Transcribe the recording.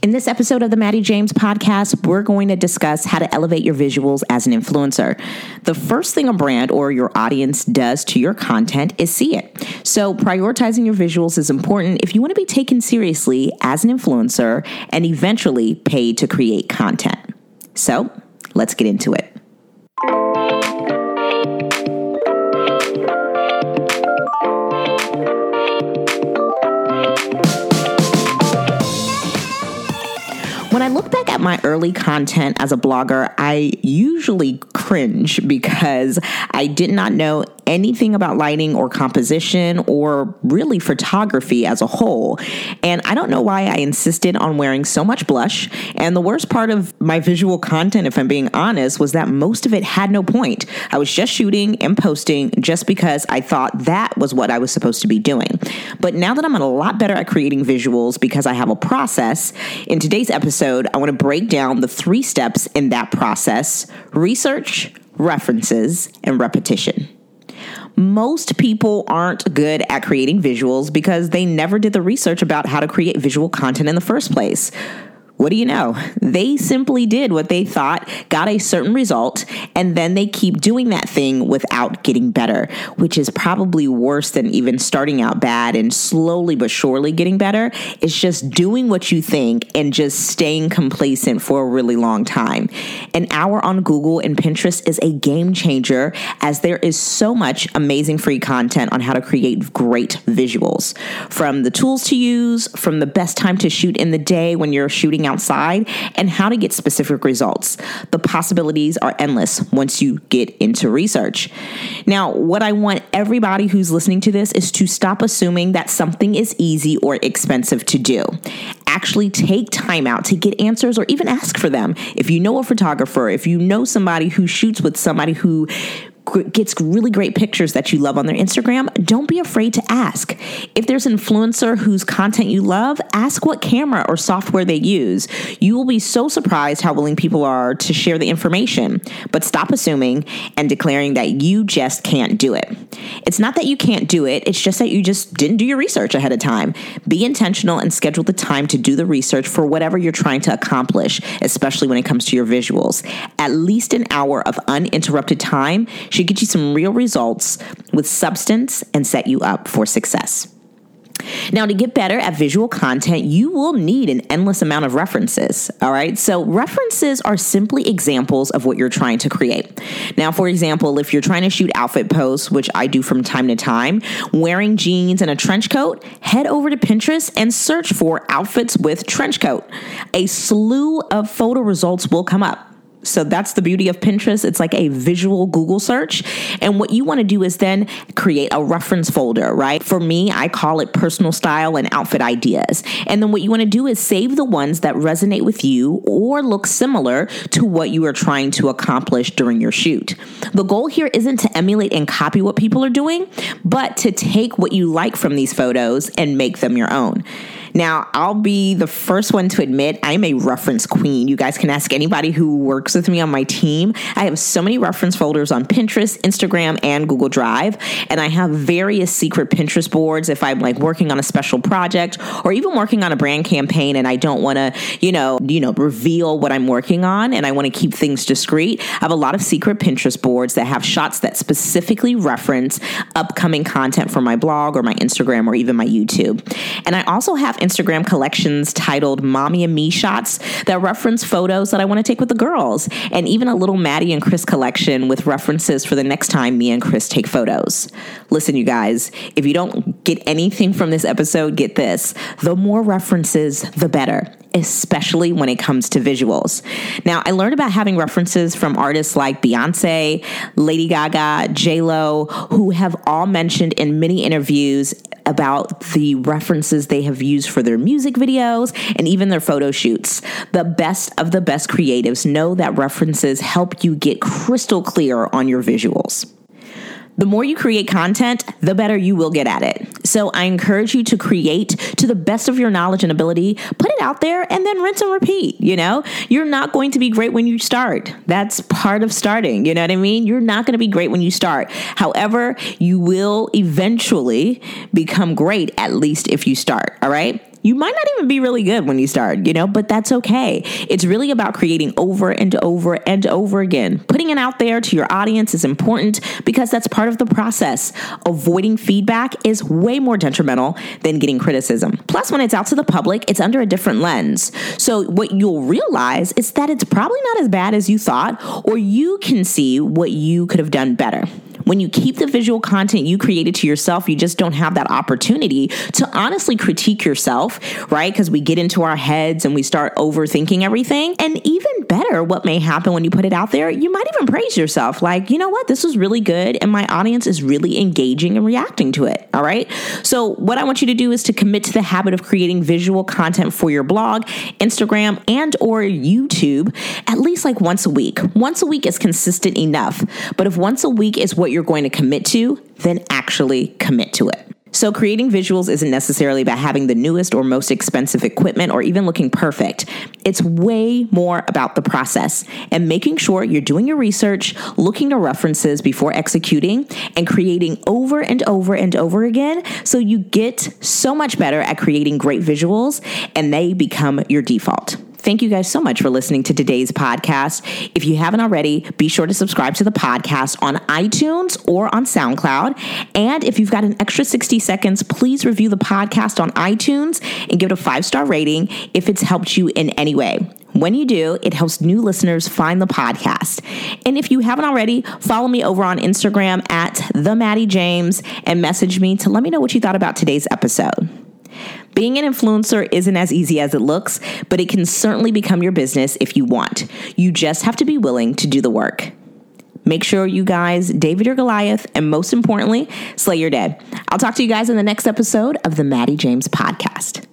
In this episode of the Maddie James podcast, we're going to discuss how to elevate your visuals as an influencer. The first thing a brand or your audience does to your content is see it. So, prioritizing your visuals is important if you want to be taken seriously as an influencer and eventually paid to create content. So, let's get into it. When I look back at my early content as a blogger, I usually cringe because I did not know anything about lighting or composition or really photography as a whole. And I don't know why I insisted on wearing so much blush. And the worst part of my visual content, if I'm being honest, was that most of it had no point. I was just shooting and posting just because I thought that was what I was supposed to be doing. But now that I'm a lot better at creating visuals because I have a process, in today's episode, I want to break down the three steps in that process research, references, and repetition most people aren't good at creating visuals because they never did the research about how to create visual content in the first place what do you know? They simply did what they thought got a certain result, and then they keep doing that thing without getting better, which is probably worse than even starting out bad and slowly but surely getting better. It's just doing what you think and just staying complacent for a really long time. An hour on Google and Pinterest is a game changer as there is so much amazing free content on how to create great visuals. From the tools to use, from the best time to shoot in the day when you're shooting outside and how to get specific results. The possibilities are endless once you get into research. Now, what I want everybody who's listening to this is to stop assuming that something is easy or expensive to do. Actually, take time out to get answers or even ask for them. If you know a photographer, if you know somebody who shoots with somebody who gets really great pictures that you love on their Instagram, don't be afraid to ask. If there's an influencer whose content you love, ask what camera or software they use. You will be so surprised how willing people are to share the information, but stop assuming and declaring that you just can't do it. It's not that you can't do it, it's just that you just didn't do your research ahead of time. Be intentional and schedule the time to do the research for whatever you're trying to accomplish, especially when it comes to your visuals. At least an hour of uninterrupted time should get you some real results with substance and set you up for success. Now, to get better at visual content, you will need an endless amount of references. All right. So, references are simply examples of what you're trying to create. Now, for example, if you're trying to shoot outfit posts, which I do from time to time, wearing jeans and a trench coat, head over to Pinterest and search for outfits with trench coat. A slew of photo results will come up. So that's the beauty of Pinterest. It's like a visual Google search. And what you want to do is then create a reference folder, right? For me, I call it personal style and outfit ideas. And then what you want to do is save the ones that resonate with you or look similar to what you are trying to accomplish during your shoot. The goal here isn't to emulate and copy what people are doing, but to take what you like from these photos and make them your own. Now, I'll be the first one to admit I'm a reference queen. You guys can ask anybody who works with me on my team. I have so many reference folders on Pinterest, Instagram, and Google Drive, and I have various secret Pinterest boards if I'm like working on a special project or even working on a brand campaign and I don't want to, you know, you know, reveal what I'm working on and I want to keep things discreet. I have a lot of secret Pinterest boards that have shots that specifically reference upcoming content for my blog or my Instagram or even my YouTube. And I also have Instagram collections titled Mommy and Me shots that reference photos that I want to take with the girls, and even a little Maddie and Chris collection with references for the next time me and Chris take photos. Listen, you guys, if you don't get anything from this episode, get this. The more references, the better especially when it comes to visuals. Now, I learned about having references from artists like Beyonce, Lady Gaga, J Lo, who have all mentioned in many interviews about the references they have used for their music videos and even their photo shoots. The best of the best creatives know that references help you get crystal clear on your visuals. The more you create content, the better you will get at it. So I encourage you to create to the best of your knowledge and ability, put it out there and then rinse and repeat. You know, you're not going to be great when you start. That's part of starting. You know what I mean? You're not going to be great when you start. However, you will eventually become great, at least if you start. All right. You might not even be really good when you start, you know, but that's okay. It's really about creating over and over and over again. Putting it out there to your audience is important because that's part of the process. Avoiding feedback is way more detrimental than getting criticism. Plus, when it's out to the public, it's under a different lens. So, what you'll realize is that it's probably not as bad as you thought, or you can see what you could have done better. When you keep the visual content you created to yourself, you just don't have that opportunity to honestly critique yourself, right? Because we get into our heads and we start overthinking everything. And even better, what may happen when you put it out there, you might even praise yourself like, you know what, this was really good. And my audience is really engaging and reacting to it. All right. So, what I want you to do is to commit to the habit of creating visual content for your blog, Instagram, and or YouTube at least like once a week. Once a week is consistent enough. But if once a week is what you're going to commit to, then actually commit to it. So, creating visuals isn't necessarily about having the newest or most expensive equipment or even looking perfect. It's way more about the process and making sure you're doing your research, looking to references before executing, and creating over and over and over again so you get so much better at creating great visuals and they become your default. Thank you guys so much for listening to today's podcast. If you haven't already, be sure to subscribe to the podcast on iTunes or on SoundCloud. And if you've got an extra 60 seconds, please review the podcast on iTunes and give it a five star rating if it's helped you in any way. When you do, it helps new listeners find the podcast. And if you haven't already, follow me over on Instagram at the Maddie James and message me to let me know what you thought about today's episode. Being an influencer isn't as easy as it looks, but it can certainly become your business if you want. You just have to be willing to do the work. Make sure you guys, David or Goliath, and most importantly, slay your dead. I'll talk to you guys in the next episode of the Maddie James podcast.